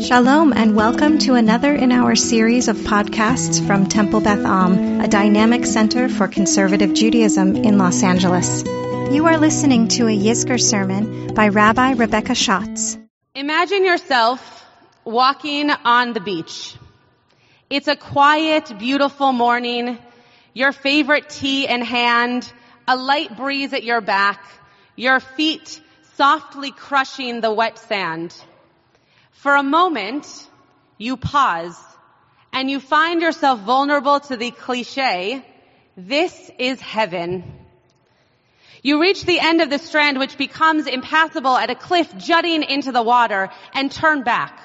Shalom and welcome to another in our series of podcasts from Temple Beth Am, a dynamic center for conservative Judaism in Los Angeles. You are listening to a Yizkor sermon by Rabbi Rebecca Schatz. Imagine yourself walking on the beach. It's a quiet, beautiful morning, your favorite tea in hand, a light breeze at your back, your feet softly crushing the wet sand. For a moment, you pause and you find yourself vulnerable to the cliche, this is heaven. You reach the end of the strand which becomes impassable at a cliff jutting into the water and turn back.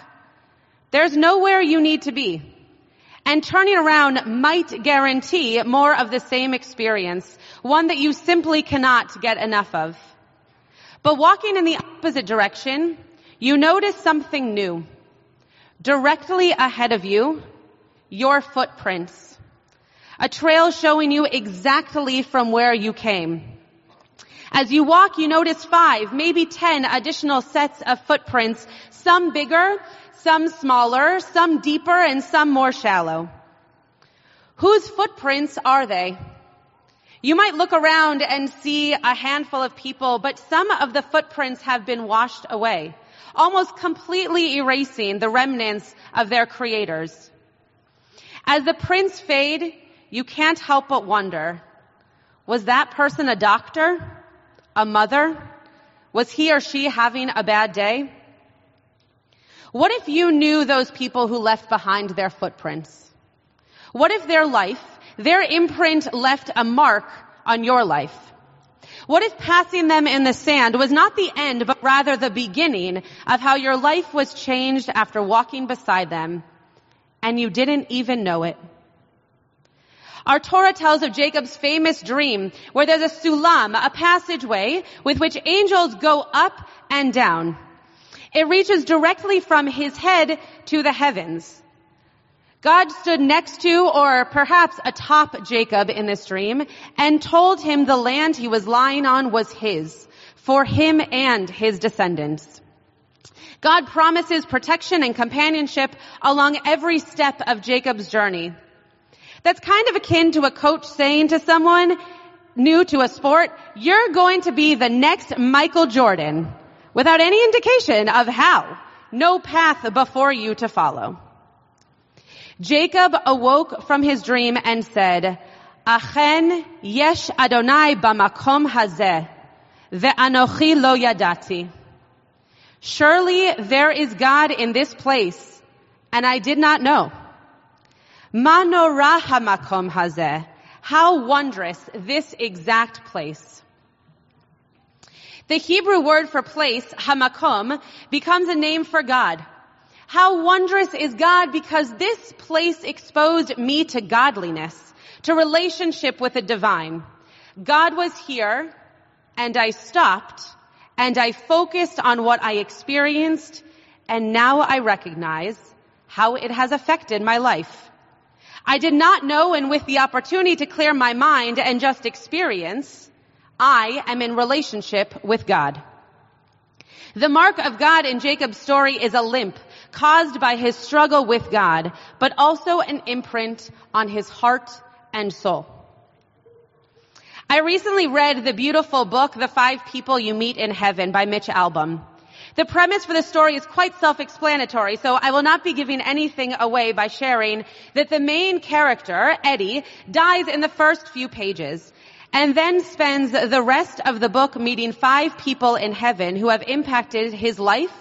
There's nowhere you need to be. And turning around might guarantee more of the same experience, one that you simply cannot get enough of. But walking in the opposite direction, you notice something new. Directly ahead of you, your footprints. A trail showing you exactly from where you came. As you walk, you notice five, maybe ten additional sets of footprints, some bigger, some smaller, some deeper, and some more shallow. Whose footprints are they? You might look around and see a handful of people, but some of the footprints have been washed away almost completely erasing the remnants of their creators. As the prints fade, you can't help but wonder, was that person a doctor? A mother? Was he or she having a bad day? What if you knew those people who left behind their footprints? What if their life, their imprint left a mark on your life? What if passing them in the sand was not the end, but rather the beginning of how your life was changed after walking beside them and you didn't even know it? Our Torah tells of Jacob's famous dream where there's a sulam, a passageway with which angels go up and down. It reaches directly from his head to the heavens. God stood next to or perhaps atop Jacob in this dream and told him the land he was lying on was his for him and his descendants. God promises protection and companionship along every step of Jacob's journey. That's kind of akin to a coach saying to someone new to a sport, you're going to be the next Michael Jordan without any indication of how. No path before you to follow. Jacob awoke from his dream and said, Achen yesh Adonai bamakom hazeh, ve'anochi lo yadati. Surely there is God in this place, and I did not know. Manorah hamakom hazeh. How wondrous this exact place. The Hebrew word for place, hamakom, becomes a name for God. How wondrous is God because this place exposed me to godliness, to relationship with the divine. God was here and I stopped and I focused on what I experienced and now I recognize how it has affected my life. I did not know and with the opportunity to clear my mind and just experience, I am in relationship with God. The mark of God in Jacob's story is a limp caused by his struggle with God, but also an imprint on his heart and soul. I recently read the beautiful book, The Five People You Meet in Heaven by Mitch Albom. The premise for the story is quite self-explanatory, so I will not be giving anything away by sharing that the main character, Eddie, dies in the first few pages and then spends the rest of the book meeting five people in heaven who have impacted his life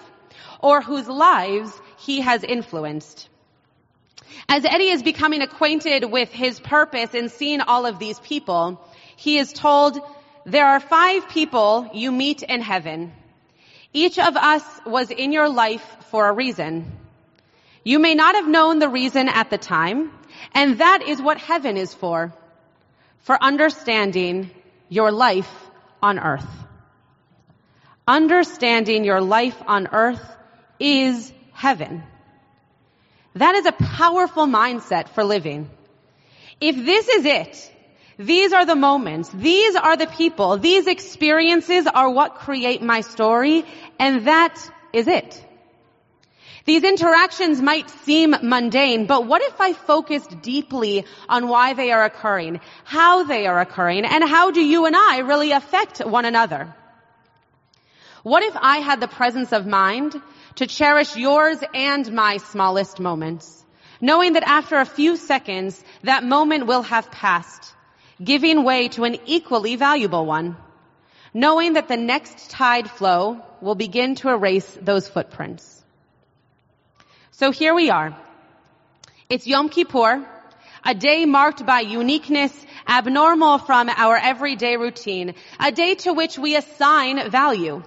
or whose lives he has influenced. As Eddie is becoming acquainted with his purpose in seeing all of these people, he is told, there are five people you meet in heaven. Each of us was in your life for a reason. You may not have known the reason at the time, and that is what heaven is for. For understanding your life on earth. Understanding your life on earth is heaven. That is a powerful mindset for living. If this is it, these are the moments, these are the people, these experiences are what create my story, and that is it. These interactions might seem mundane, but what if I focused deeply on why they are occurring, how they are occurring, and how do you and I really affect one another? What if I had the presence of mind to cherish yours and my smallest moments, knowing that after a few seconds, that moment will have passed, giving way to an equally valuable one, knowing that the next tide flow will begin to erase those footprints. So here we are. It's Yom Kippur, a day marked by uniqueness, abnormal from our everyday routine, a day to which we assign value.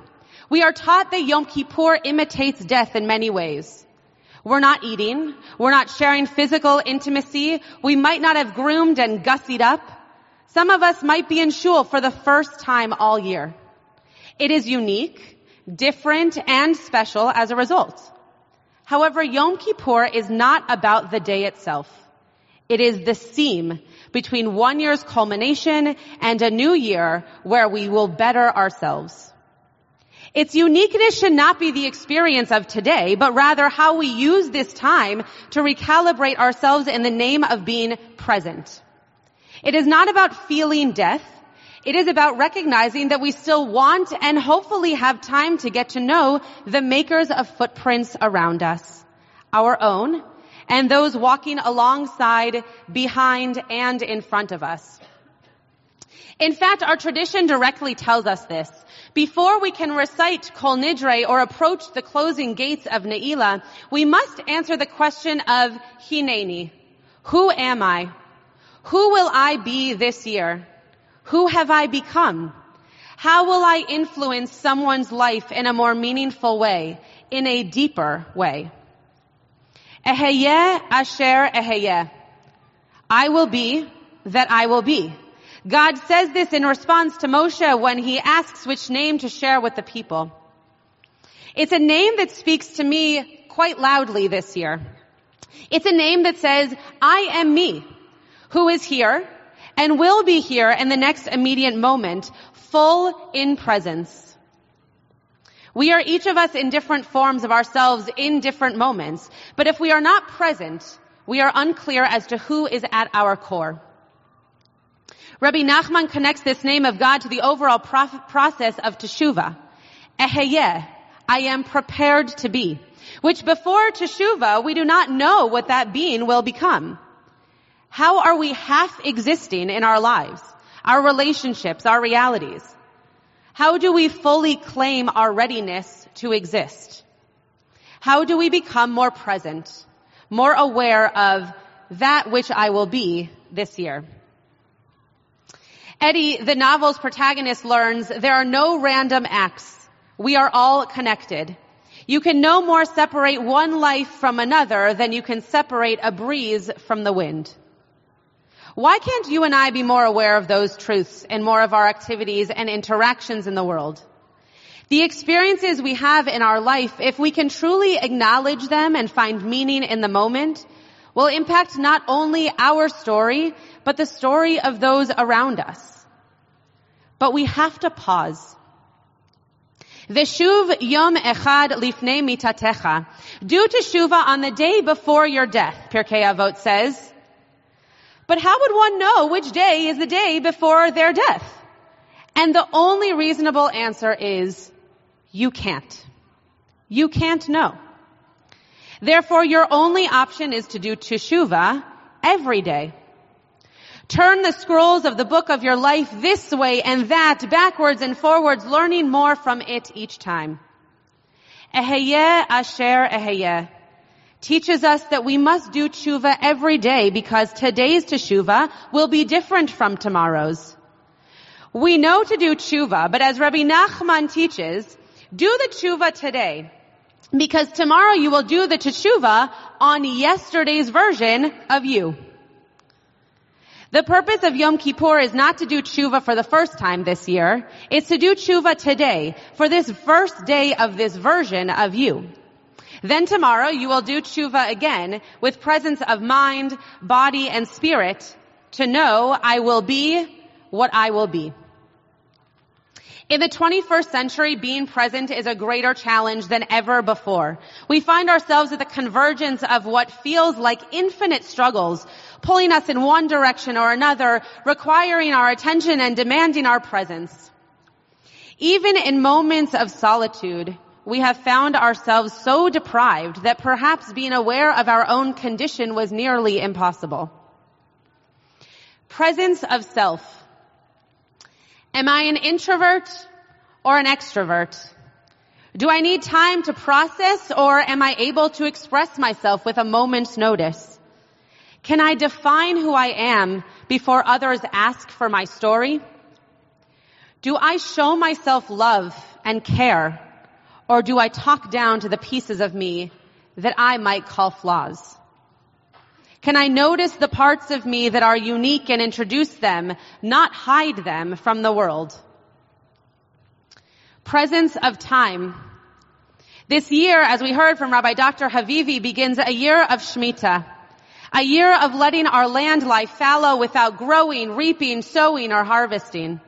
We are taught that Yom Kippur imitates death in many ways. We're not eating. We're not sharing physical intimacy. We might not have groomed and gussied up. Some of us might be in shul for the first time all year. It is unique, different, and special as a result. However, Yom Kippur is not about the day itself. It is the seam between one year's culmination and a new year where we will better ourselves. Its uniqueness should not be the experience of today, but rather how we use this time to recalibrate ourselves in the name of being present. It is not about feeling death. It is about recognizing that we still want and hopefully have time to get to know the makers of footprints around us, our own, and those walking alongside, behind, and in front of us. In fact, our tradition directly tells us this. Before we can recite Kol Nidre or approach the closing gates of Ne'ilah, we must answer the question of Hineni. Who am I? Who will I be this year? Who have I become? How will I influence someone's life in a more meaningful way, in a deeper way? Eheyeh asher eheyeh. I will be that I will be. God says this in response to Moshe when he asks which name to share with the people. It's a name that speaks to me quite loudly this year. It's a name that says, I am me, who is here, and will be here in the next immediate moment, full in presence. We are each of us in different forms of ourselves in different moments, but if we are not present, we are unclear as to who is at our core. Rabbi Nachman connects this name of God to the overall process of teshuvah. Eheyeh, I am prepared to be. Which before teshuvah, we do not know what that being will become. How are we half existing in our lives, our relationships, our realities? How do we fully claim our readiness to exist? How do we become more present, more aware of that which I will be this year? Eddie, the novel's protagonist learns there are no random acts. We are all connected. You can no more separate one life from another than you can separate a breeze from the wind. Why can't you and I be more aware of those truths and more of our activities and interactions in the world? The experiences we have in our life, if we can truly acknowledge them and find meaning in the moment, will impact not only our story, but the story of those around us. But we have to pause. Veshuv yom echad lifnei mitatecha. Do teshuva on the day before your death, Pirkei Avot says. But how would one know which day is the day before their death? And the only reasonable answer is, you can't. You can't know. Therefore, your only option is to do teshuva every day. Turn the scrolls of the book of your life this way and that, backwards and forwards, learning more from it each time. Eheyeh asher eheyeh teaches us that we must do tshuva every day because today's teshuva will be different from tomorrow's. We know to do tshuva, but as Rabbi Nachman teaches, do the tshuva today. Because tomorrow you will do the teshuva on yesterday's version of you. The purpose of Yom Kippur is not to do tshuva for the first time this year. It's to do tshuva today for this first day of this version of you. Then tomorrow you will do tshuva again with presence of mind, body, and spirit to know I will be what I will be. In the 21st century, being present is a greater challenge than ever before. We find ourselves at the convergence of what feels like infinite struggles, pulling us in one direction or another, requiring our attention and demanding our presence. Even in moments of solitude, we have found ourselves so deprived that perhaps being aware of our own condition was nearly impossible. Presence of self Am I an introvert or an extrovert? Do I need time to process or am I able to express myself with a moment's notice? Can I define who I am before others ask for my story? Do I show myself love and care or do I talk down to the pieces of me that I might call flaws? Can I notice the parts of me that are unique and introduce them, not hide them from the world? Presence of time. This year, as we heard from Rabbi Dr. Havivi, begins a year of Shemitah. A year of letting our land lie fallow without growing, reaping, sowing, or harvesting.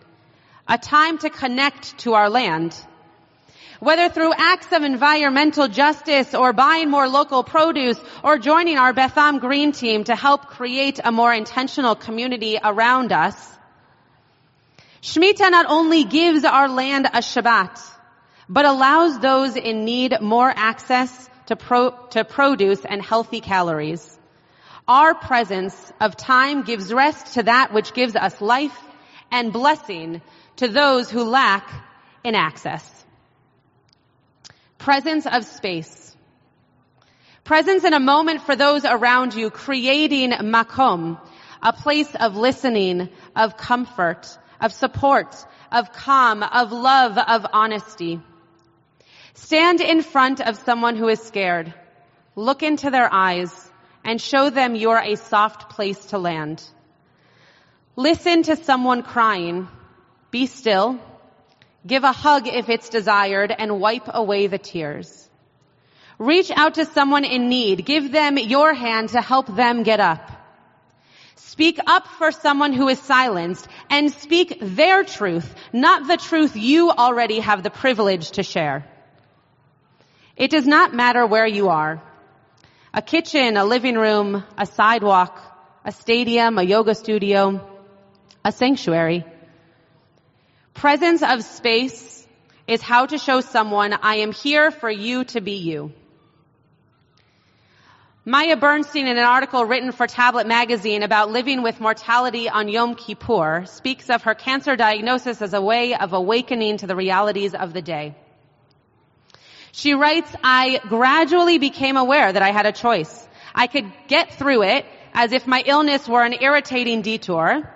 A time to connect to our land whether through acts of environmental justice or buying more local produce or joining our Beth Am Green Team to help create a more intentional community around us. Shemitah not only gives our land a Shabbat, but allows those in need more access to, pro, to produce and healthy calories. Our presence of time gives rest to that which gives us life and blessing to those who lack in access. Presence of space. Presence in a moment for those around you, creating makom, a place of listening, of comfort, of support, of calm, of love, of honesty. Stand in front of someone who is scared. Look into their eyes and show them you're a soft place to land. Listen to someone crying. Be still Give a hug if it's desired and wipe away the tears. Reach out to someone in need. Give them your hand to help them get up. Speak up for someone who is silenced and speak their truth, not the truth you already have the privilege to share. It does not matter where you are. A kitchen, a living room, a sidewalk, a stadium, a yoga studio, a sanctuary. Presence of space is how to show someone, I am here for you to be you. Maya Bernstein in an article written for Tablet magazine about living with mortality on Yom Kippur speaks of her cancer diagnosis as a way of awakening to the realities of the day. She writes, I gradually became aware that I had a choice. I could get through it as if my illness were an irritating detour,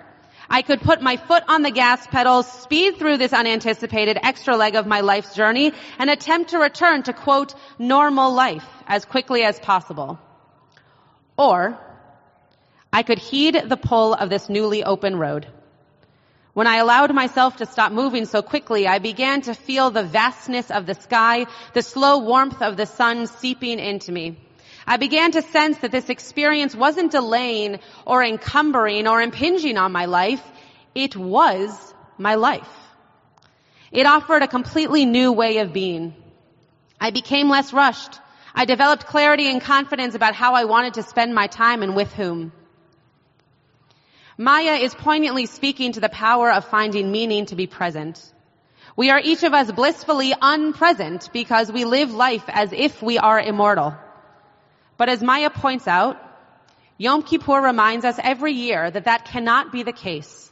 I could put my foot on the gas pedal, speed through this unanticipated extra leg of my life's journey, and attempt to return to quote, normal life as quickly as possible. Or, I could heed the pull of this newly open road. When I allowed myself to stop moving so quickly, I began to feel the vastness of the sky, the slow warmth of the sun seeping into me. I began to sense that this experience wasn't delaying or encumbering or impinging on my life. It was my life. It offered a completely new way of being. I became less rushed. I developed clarity and confidence about how I wanted to spend my time and with whom. Maya is poignantly speaking to the power of finding meaning to be present. We are each of us blissfully unpresent because we live life as if we are immortal. But as Maya points out, Yom Kippur reminds us every year that that cannot be the case.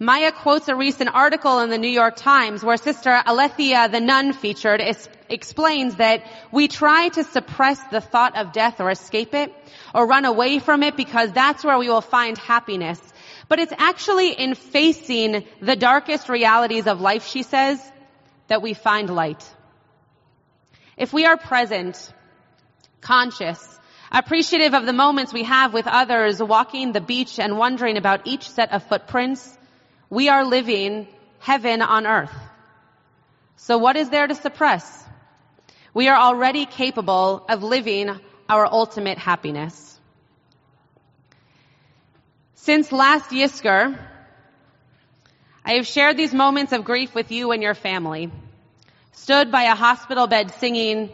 Maya quotes a recent article in the New York Times where Sister Aletheia, the nun featured, explains that we try to suppress the thought of death or escape it or run away from it because that's where we will find happiness. But it's actually in facing the darkest realities of life, she says, that we find light. If we are present, conscious, appreciative of the moments we have with others, walking the beach and wondering about each set of footprints, we are living heaven on earth. So what is there to suppress? We are already capable of living our ultimate happiness. Since last Yizkor, I have shared these moments of grief with you and your family. Stood by a hospital bed singing,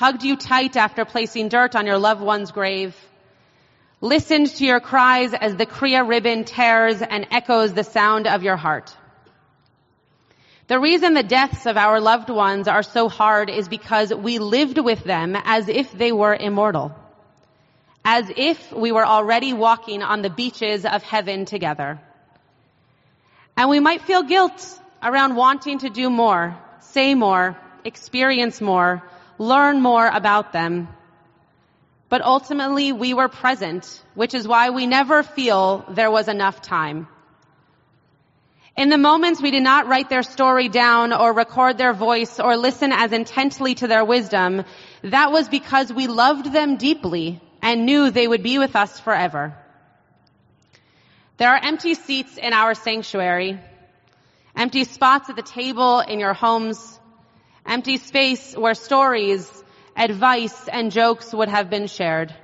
hugged you tight after placing dirt on your loved one's grave, listened to your cries as the Kriya ribbon tears and echoes the sound of your heart. The reason the deaths of our loved ones are so hard is because we lived with them as if they were immortal. As if we were already walking on the beaches of heaven together. And we might feel guilt around wanting to do more, say more, experience more, learn more about them. But ultimately we were present, which is why we never feel there was enough time. In the moments we did not write their story down or record their voice or listen as intently to their wisdom, that was because we loved them deeply and knew they would be with us forever. There are empty seats in our sanctuary, empty spots at the table in your homes, empty space where stories, advice, and jokes would have been shared.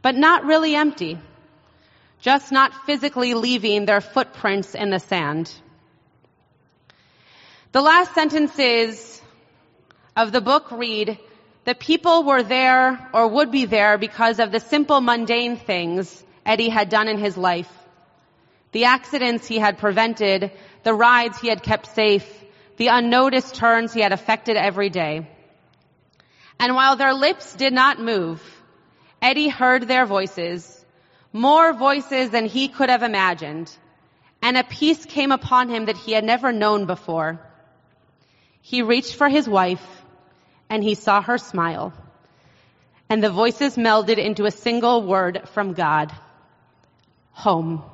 But not really empty just not physically leaving their footprints in the sand. The last sentences of the book read, the people were there or would be there because of the simple mundane things Eddie had done in his life. The accidents he had prevented, the rides he had kept safe, the unnoticed turns he had affected every day. And while their lips did not move, Eddie heard their voices more voices than he could have imagined, and a peace came upon him that he had never known before. He reached for his wife, and he saw her smile, and the voices melded into a single word from God. Home.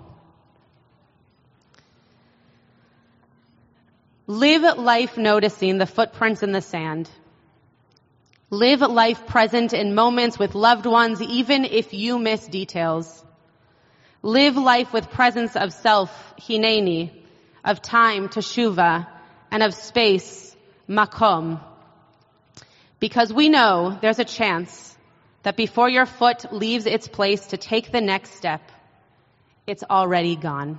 Live life noticing the footprints in the sand. Live life present in moments with loved ones, even if you miss details. Live life with presence of self, hineni, of time, teshuva, and of space, makom. Because we know there's a chance that before your foot leaves its place to take the next step, it's already gone.